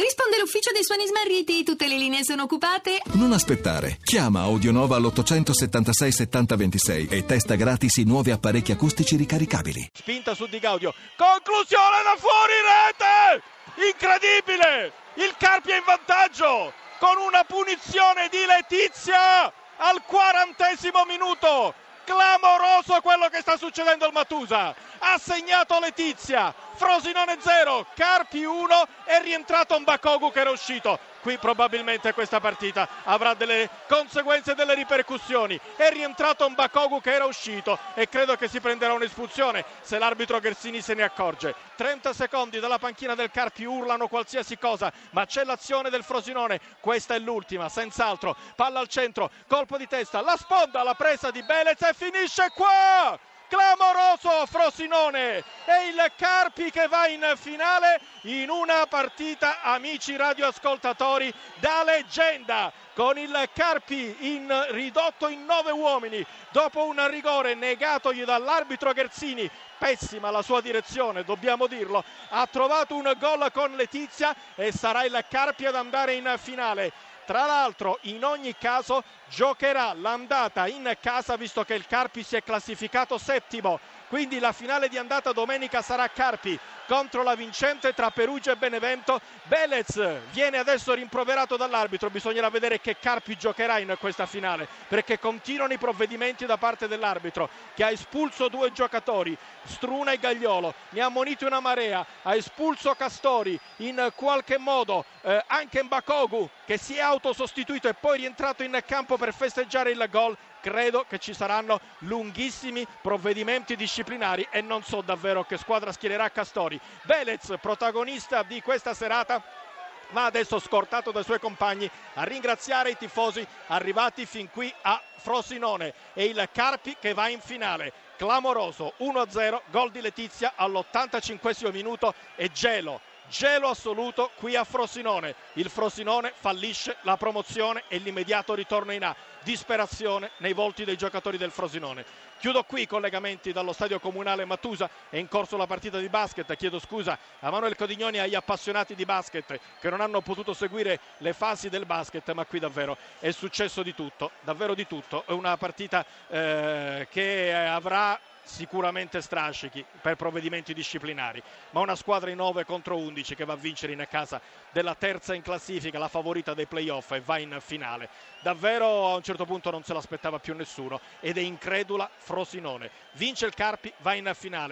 Risponde l'ufficio dei suoni smarriti, tutte le linee sono occupate. Non aspettare. Chiama Audionova all'876 7026 e testa gratis i nuovi apparecchi acustici ricaricabili. Spinta su Di Gaudio. Conclusione da fuori rete! Incredibile! Il Carpi è in vantaggio con una punizione di Letizia al quarantesimo minuto. Clamoroso quello che sta succedendo al Matusa. Ha segnato Letizia. Frosinone 0, Carpi 1 è rientrato un Bakogu che era uscito qui probabilmente questa partita avrà delle conseguenze, delle ripercussioni. È rientrato un Bakogu che era uscito e credo che si prenderà un'espulsione se l'arbitro Gersini se ne accorge. 30 secondi dalla panchina del Carpi urlano qualsiasi cosa, ma c'è l'azione del Frosinone. Questa è l'ultima, senz'altro. Palla al centro, colpo di testa, la sponda, la presa di Belez e finisce qua! Clamoroso Frosinone e il Carpi che va in finale in una partita amici radioascoltatori da leggenda con il Carpi in, ridotto in nove uomini dopo un rigore negatogli dall'arbitro Gherzini pessima la sua direzione, dobbiamo dirlo. Ha trovato un gol con Letizia e sarà il Carpi ad andare in finale. Tra l'altro in ogni caso giocherà l'andata in casa visto che il Carpi si è classificato settimo. Quindi la finale di andata domenica sarà Carpi contro la vincente tra Perugia e Benevento. Belez viene adesso rimproverato dall'arbitro, bisognerà vedere che Carpi giocherà in questa finale perché continuano i provvedimenti da parte dell'arbitro che ha espulso due giocatori, Struna e Gagliolo, ne ha ammonito una marea, ha espulso Castori in qualche modo eh, anche Mbakogu che si è autosostituito e poi rientrato in campo per festeggiare il gol credo che ci saranno lunghissimi provvedimenti disciplinari e non so davvero che squadra schiererà Castori. Velez, protagonista di questa serata, va adesso scortato dai suoi compagni a ringraziare i tifosi arrivati fin qui a Frosinone e il Carpi che va in finale. Clamoroso 1-0, gol di Letizia all'85 minuto e gelo gelo assoluto qui a Frosinone. Il Frosinone fallisce la promozione e l'immediato ritorno in A. Disperazione nei volti dei giocatori del Frosinone. Chiudo qui i collegamenti dallo stadio comunale Matusa. È in corso la partita di basket. Chiedo scusa a Manuel Codignoni e agli appassionati di basket che non hanno potuto seguire le fasi del basket, ma qui davvero è successo di tutto, davvero di tutto. È una partita eh, che avrà sicuramente strascichi per provvedimenti disciplinari, ma una squadra in 9 contro 11 che va a vincere in casa della terza in classifica, la favorita dei playoff e va in finale. Davvero a un certo punto non se l'aspettava più nessuno ed è incredula Frosinone. Vince il Carpi, va in finale.